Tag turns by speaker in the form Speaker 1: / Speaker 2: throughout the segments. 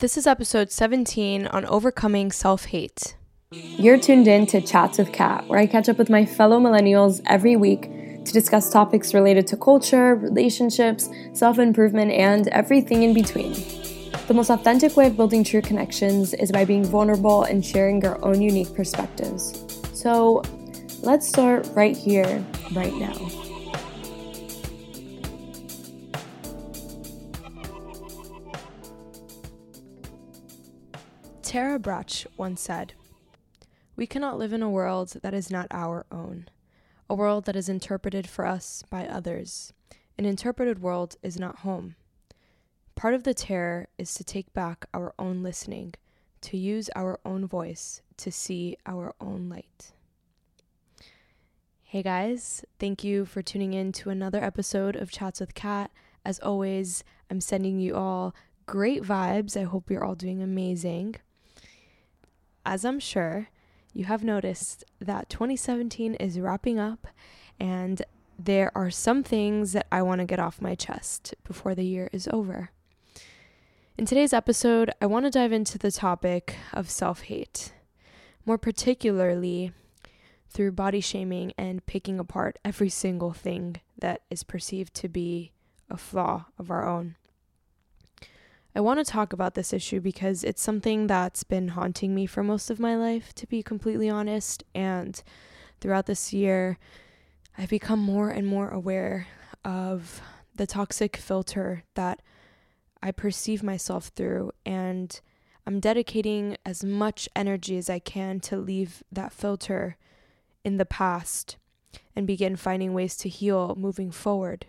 Speaker 1: This is episode 17 on overcoming self hate.
Speaker 2: You're tuned in to Chats with Kat, where I catch up with my fellow millennials every week to discuss topics related to culture, relationships, self improvement, and everything in between. The most authentic way of building true connections is by being vulnerable and sharing your own unique perspectives. So let's start right here, right now.
Speaker 1: Tara Brach once said, We cannot live in a world that is not our own, a world that is interpreted for us by others. An interpreted world is not home. Part of the terror is to take back our own listening, to use our own voice, to see our own light. Hey guys, thank you for tuning in to another episode of Chats with Kat. As always, I'm sending you all great vibes. I hope you're all doing amazing as I'm sure you have noticed that 2017 is wrapping up and there are some things that I want to get off my chest before the year is over. In today's episode, I want to dive into the topic of self hate, more particularly through body shaming and picking apart every single thing that is perceived to be a flaw of our own. I want to talk about this issue because it's something that's been haunting me for most of my life, to be completely honest. And throughout this year, I've become more and more aware of the toxic filter that I perceive myself through. And I'm dedicating as much energy as I can to leave that filter in the past and begin finding ways to heal moving forward.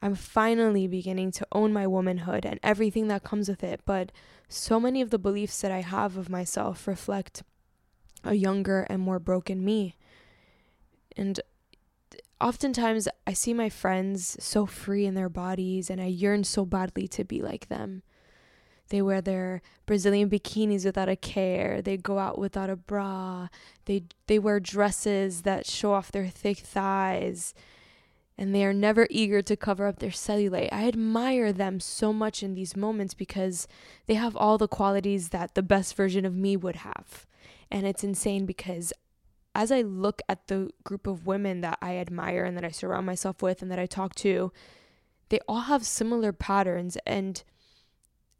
Speaker 1: I'm finally beginning to own my womanhood and everything that comes with it. But so many of the beliefs that I have of myself reflect a younger and more broken me. And oftentimes I see my friends so free in their bodies and I yearn so badly to be like them. They wear their Brazilian bikinis without a care. They go out without a bra. They they wear dresses that show off their thick thighs and they are never eager to cover up their cellulite. I admire them so much in these moments because they have all the qualities that the best version of me would have. And it's insane because as I look at the group of women that I admire and that I surround myself with and that I talk to, they all have similar patterns. And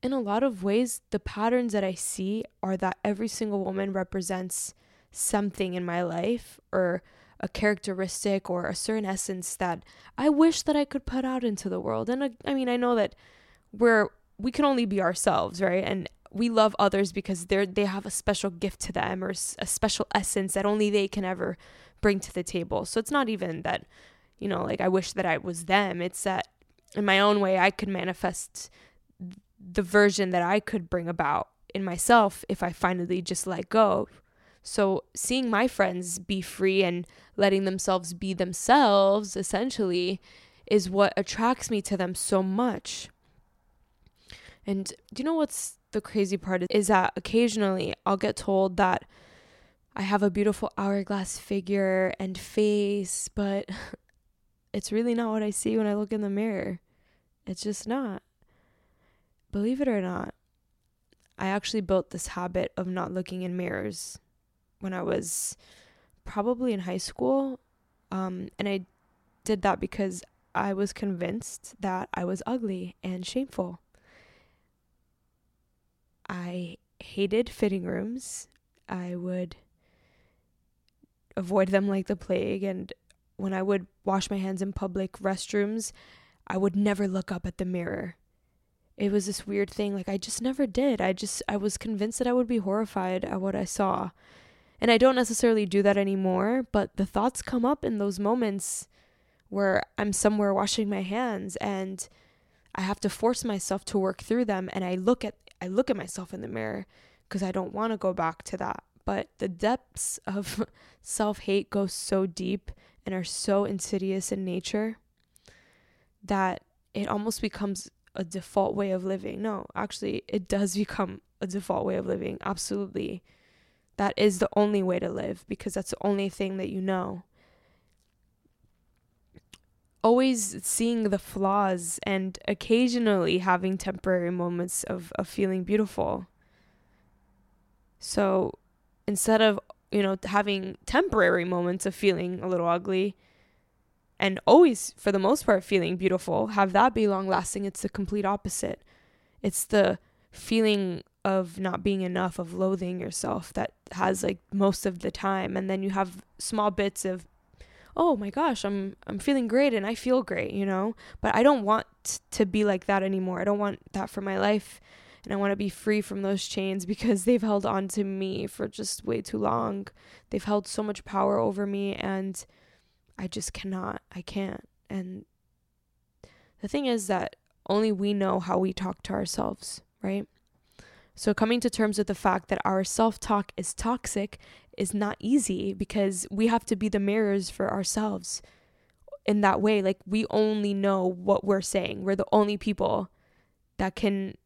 Speaker 1: in a lot of ways, the patterns that I see are that every single woman represents something in my life or a characteristic or a certain essence that I wish that I could put out into the world. And uh, I mean, I know that we're we can only be ourselves, right? And we love others because they're they have a special gift to them or a special essence that only they can ever bring to the table. So it's not even that you know, like I wish that I was them. It's that in my own way I could manifest the version that I could bring about in myself if I finally just let go so seeing my friends be free and letting themselves be themselves essentially is what attracts me to them so much. And do you know what's the crazy part is that occasionally I'll get told that I have a beautiful hourglass figure and face, but it's really not what I see when I look in the mirror. It's just not. Believe it or not, I actually built this habit of not looking in mirrors when I was probably in high school. Um, and I did that because I was convinced that I was ugly and shameful. I hated fitting rooms. I would avoid them like the plague. And when I would wash my hands in public restrooms, I would never look up at the mirror. It was this weird thing. Like, I just never did. I just, I was convinced that I would be horrified at what I saw. And I don't necessarily do that anymore, but the thoughts come up in those moments where I'm somewhere washing my hands and I have to force myself to work through them and I look at I look at myself in the mirror because I don't want to go back to that. But the depths of self-hate go so deep and are so insidious in nature that it almost becomes a default way of living. No, actually, it does become a default way of living. Absolutely that is the only way to live because that's the only thing that you know. always seeing the flaws and occasionally having temporary moments of, of feeling beautiful. So instead of, you know, having temporary moments of feeling a little ugly and always, for the most part, feeling beautiful, have that be long lasting. It's the complete opposite. It's the feeling of not being enough, of loathing yourself that has like most of the time. And then you have small bits of oh my gosh, I'm I'm feeling great and I feel great, you know? But I don't want to be like that anymore. I don't want that for my life. And I want to be free from those chains because they've held on to me for just way too long. They've held so much power over me and I just cannot. I can't. And the thing is that only we know how we talk to ourselves, right? So, coming to terms with the fact that our self talk is toxic is not easy because we have to be the mirrors for ourselves in that way. Like, we only know what we're saying. We're the only people that can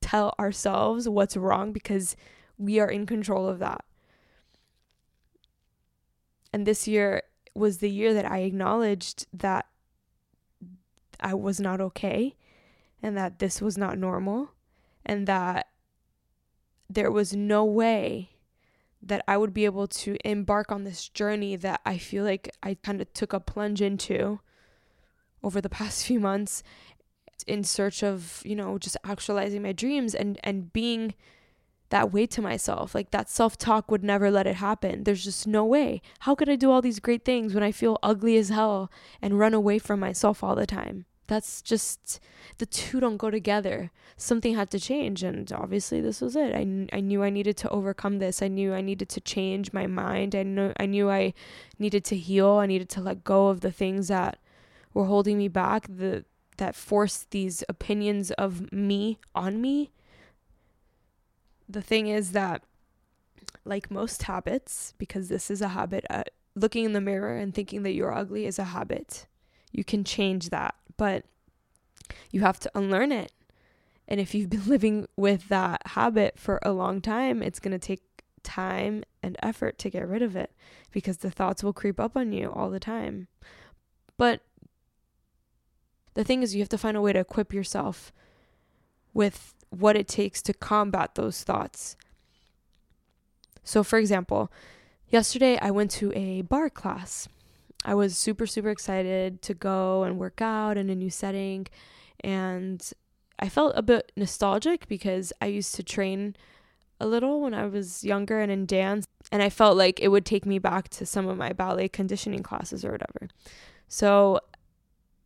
Speaker 1: tell ourselves what's wrong because we are in control of that. And this year was the year that I acknowledged that I was not okay and that this was not normal and that there was no way that I would be able to embark on this journey that I feel like I kind of took a plunge into over the past few months in search of, you know, just actualizing my dreams and and being that way to myself. Like that self-talk would never let it happen. There's just no way. How could I do all these great things when I feel ugly as hell and run away from myself all the time? That's just the two don't go together. Something had to change and obviously this was it. I, I knew i needed to overcome this. I knew i needed to change my mind. I know i knew i needed to heal. I needed to let go of the things that were holding me back the that forced these opinions of me on me. The thing is that like most habits because this is a habit uh, looking in the mirror and thinking that you're ugly is a habit you can change that but you have to unlearn it. And if you've been living with that habit for a long time, it's going to take time and effort to get rid of it because the thoughts will creep up on you all the time. But the thing is, you have to find a way to equip yourself with what it takes to combat those thoughts. So, for example, yesterday I went to a barre class I was super, super excited to go and work out in a new setting. And I felt a bit nostalgic because I used to train a little when I was younger and in dance. And I felt like it would take me back to some of my ballet conditioning classes or whatever. So,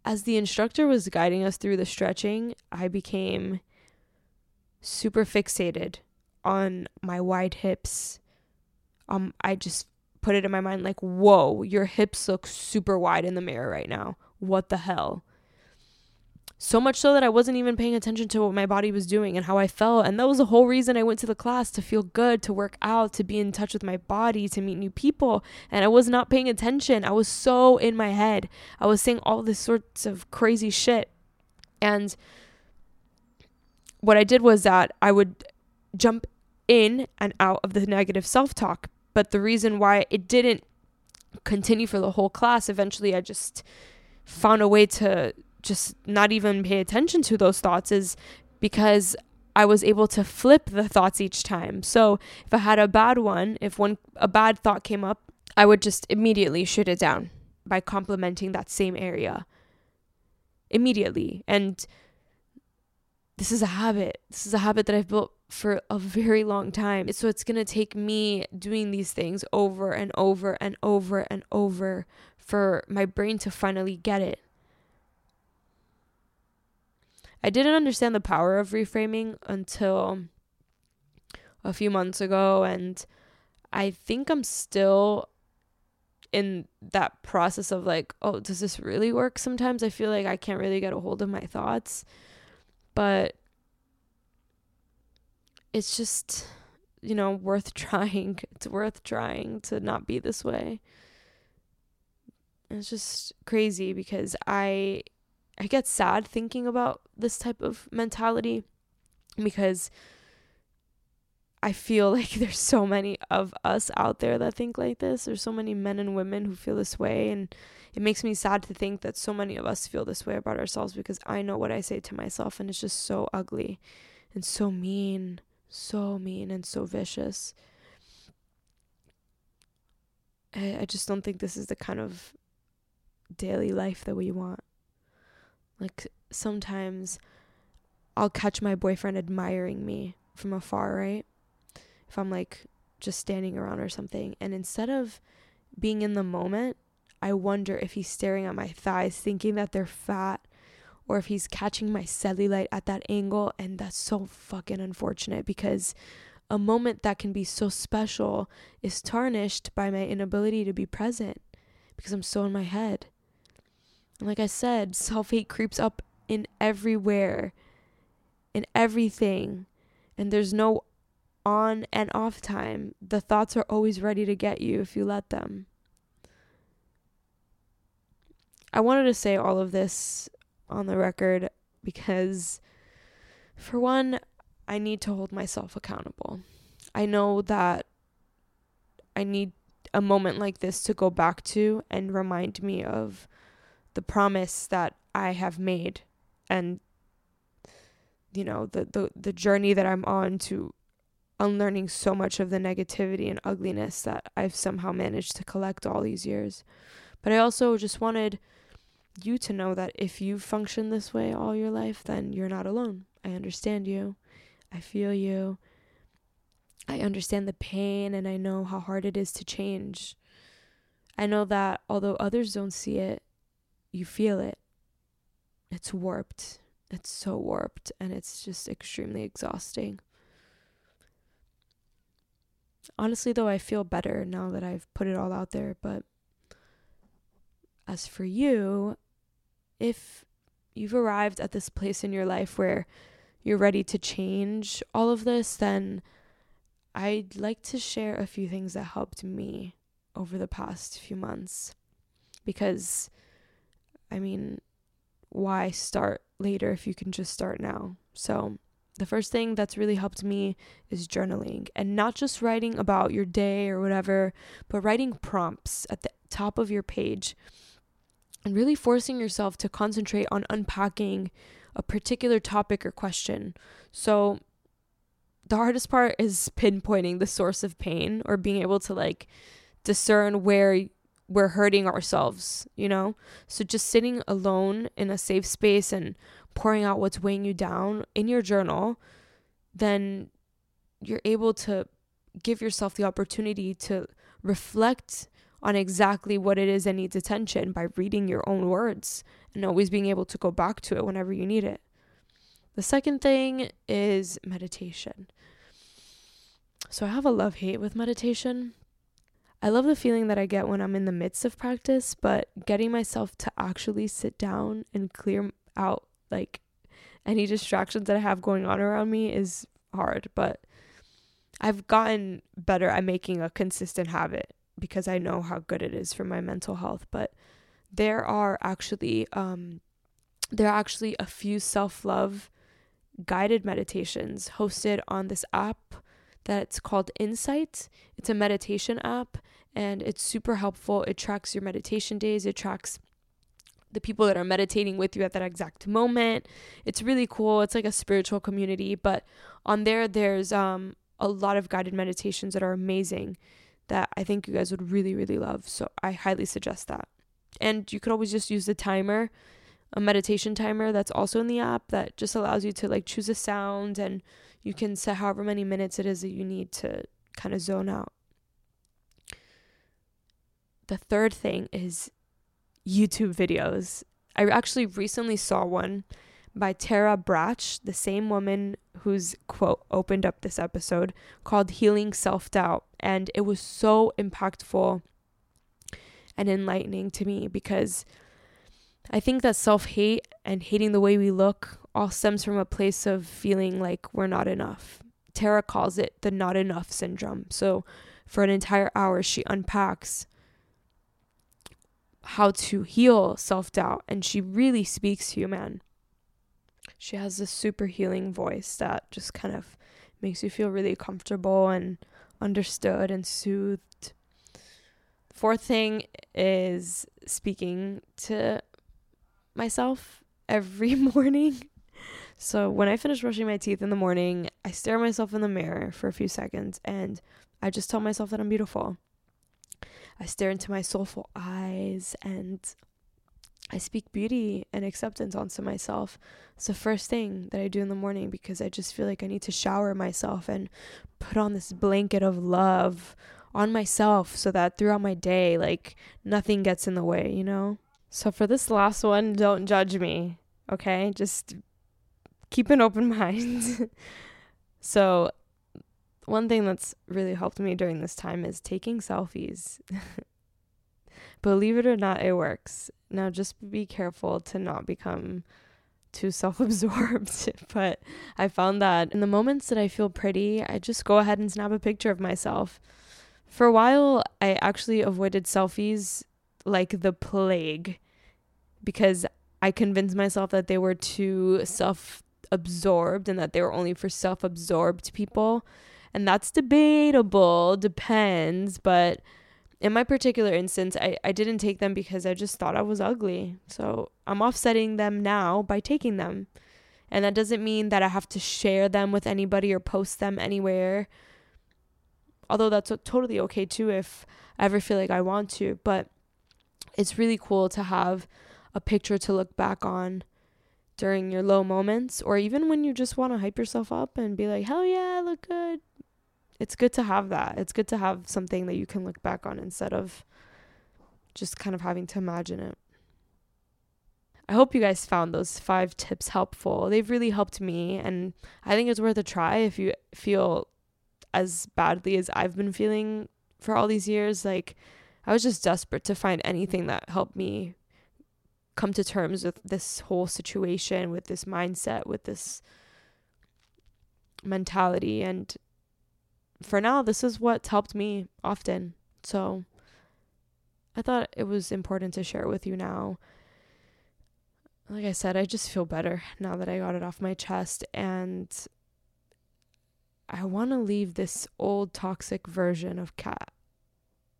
Speaker 1: as the instructor was guiding us through the stretching, I became super fixated on my wide hips. Um, I just put it in my mind like, whoa, your hips look super wide in the mirror right now. What the hell? So much so that I wasn't even paying attention to what my body was doing and how I felt. And that was the whole reason I went to the class to feel good, to work out, to be in touch with my body, to meet new people. And I was not paying attention. I was so in my head. I was saying all this sorts of crazy shit. And what I did was that I would jump in and out of the negative self talk but the reason why it didn't continue for the whole class, eventually I just found a way to just not even pay attention to those thoughts is because I was able to flip the thoughts each time. So if I had a bad one, if one a bad thought came up, I would just immediately shoot it down by complimenting that same area immediately. And this is a habit. This is a habit that I've built for a very long time. So it's going to take me doing these things over and over and over and over for my brain to finally get it. I didn't understand the power of reframing until a few months ago, and I think I'm still in that process of like, oh, does this really work? Sometimes I feel like I can't really get a hold of my thoughts, but it's just you know worth trying. It's worth trying to not be this way. It's just crazy because i i get sad thinking about this type of mentality because i feel like there's so many of us out there that think like this. There's so many men and women who feel this way and it makes me sad to think that so many of us feel this way about ourselves because I know what I say to myself and it's just so ugly and so mean, so mean and so vicious. I, I just don't think this is the kind of daily life that we want. Like sometimes I'll catch my boyfriend admiring me from afar, right? If I'm like just standing around or something. And instead of being in the moment, I wonder if he's staring at my thighs, thinking that they're fat, or if he's catching my cellulite at that angle. And that's so fucking unfortunate because a moment that can be so special is tarnished by my inability to be present because I'm so in my head. And like I said, self hate creeps up in everywhere, in everything. And there's no on and off time. The thoughts are always ready to get you if you let them. I wanted to say all of this on the record because, for one, I need to hold myself accountable. I know that I need a moment like this to go back to and remind me of the promise that I have made and you know the the the journey that I'm on to unlearning so much of the negativity and ugliness that I've somehow managed to collect all these years. But I also just wanted you to know that if you function this way all your life, then you're not alone. I understand you. I feel you. I understand the pain and I know how hard it is to change. I know that although others don't see it, you feel it. It's warped. It's so warped and it's just extremely exhausting. Honestly, though, I feel better now that I've put it all out there. But as for you, if you've arrived at this place in your life where you're ready to change all of this, then I'd like to share a few things that helped me over the past few months. Because, I mean, why start later if you can just start now? So, the first thing that's really helped me is journaling and not just writing about your day or whatever, but writing prompts at the top of your page and really forcing yourself to concentrate on unpacking a particular topic or question. So, the hardest part is pinpointing the source of pain or being able to like discern where we're hurting ourselves, you know? So just sitting alone in a safe space and pouring out what's weighing you down in your journal, then you're able to give yourself the opportunity to reflect on exactly what it is that needs attention by reading your own words and always being able to go back to it whenever you need it. The second thing is meditation. So I have a love hate with meditation. I love the feeling that I get when I'm in the midst of practice, but getting myself to actually sit down and clear out like any distractions that I have going on around me is hard, but I've gotten better at making a consistent habit because I know how good it is for my mental health, but there are actually um there are actually a few self-love guided meditations hosted on this app that's called Insight. It's a meditation app and it's super helpful. It tracks your meditation days, it tracks the people that are meditating with you at that exact moment. It's really cool. It's like a spiritual community, but on there there's um a lot of guided meditations that are amazing that I think you guys would really really love. So I highly suggest that. And you could always just use the timer, a meditation timer that's also in the app that just allows you to like choose a sound and you can set however many minutes it is that you need to kind of zone out. The third thing is YouTube videos. I actually recently saw one by Tara Brach, the same woman who's quote opened up this episode called Healing Self Doubt. And it was so impactful and enlightening to me because I think that self hate and hating the way we look all stems from a place of feeling like we're not enough. Tara calls it the not enough syndrome. So, for an entire hour, she unpacks how to heal self doubt, and she really speaks to you, man. She has this super healing voice that just kind of makes you feel really comfortable and understood and soothed. Fourth thing is speaking to myself every morning. So when I finish brushing my teeth in the morning, I stare myself in the mirror for a few seconds and I just tell myself that I'm beautiful. I stare into my soulful eyes and I speak beauty and acceptance onto myself. It's the first thing that I do in the morning because I just feel like I need to shower myself and put on this blanket of love on myself so that throughout my day, like nothing gets in the way, you know? So for this last one, don't judge me, okay? Just keep an open mind. so, one thing that's really helped me during this time is taking selfies. Believe it or not, it works. Now, just be careful to not become too self absorbed. but I found that in the moments that I feel pretty, I just go ahead and snap a picture of myself. For a while, I actually avoided selfies like the plague because I convinced myself that they were too self absorbed and that they were only for self absorbed people. And that's debatable, depends. But in my particular instance, I, I didn't take them because I just thought I was ugly. So I'm offsetting them now by taking them. And that doesn't mean that I have to share them with anybody or post them anywhere. Although that's totally okay too if I ever feel like I want to. But it's really cool to have a picture to look back on during your low moments or even when you just want to hype yourself up and be like, hell yeah, I look good. It's good to have that. It's good to have something that you can look back on instead of just kind of having to imagine it. I hope you guys found those five tips helpful. They've really helped me, and I think it's worth a try if you feel as badly as I've been feeling for all these years. Like, I was just desperate to find anything that helped me come to terms with this whole situation, with this mindset, with this mentality. And for now, this is what's helped me often. So I thought it was important to share with you now. Like I said, I just feel better now that I got it off my chest. And I want to leave this old toxic version of Cat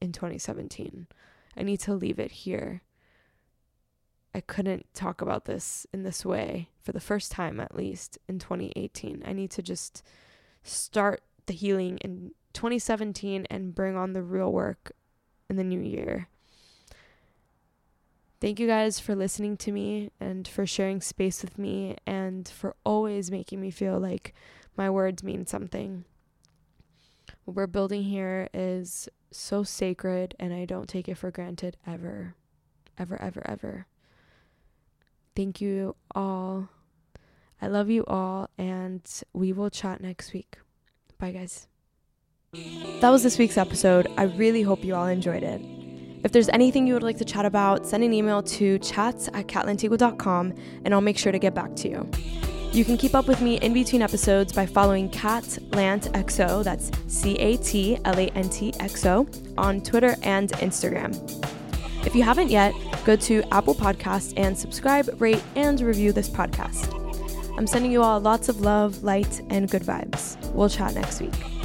Speaker 1: in 2017. I need to leave it here. I couldn't talk about this in this way for the first time, at least in 2018. I need to just start the healing in 2017 and bring on the real work in the new year. Thank you guys for listening to me and for sharing space with me and for always making me feel like my words mean something. What we're building here is so sacred and I don't take it for granted ever. Ever, ever, ever. Thank you all. I love you all, and we will chat next week. Bye, guys. That was this week's episode. I really hope you all enjoyed it. If there's anything you would like to chat about, send an email to chats at catlantigua.com and I'll make sure to get back to you. You can keep up with me in between episodes by following Cat Lant XO, that's C A T L A N T X O, on Twitter and Instagram. If you haven't yet, go to Apple Podcasts and subscribe, rate, and review this podcast. I'm sending you all lots of love, light, and good vibes. We'll chat next week.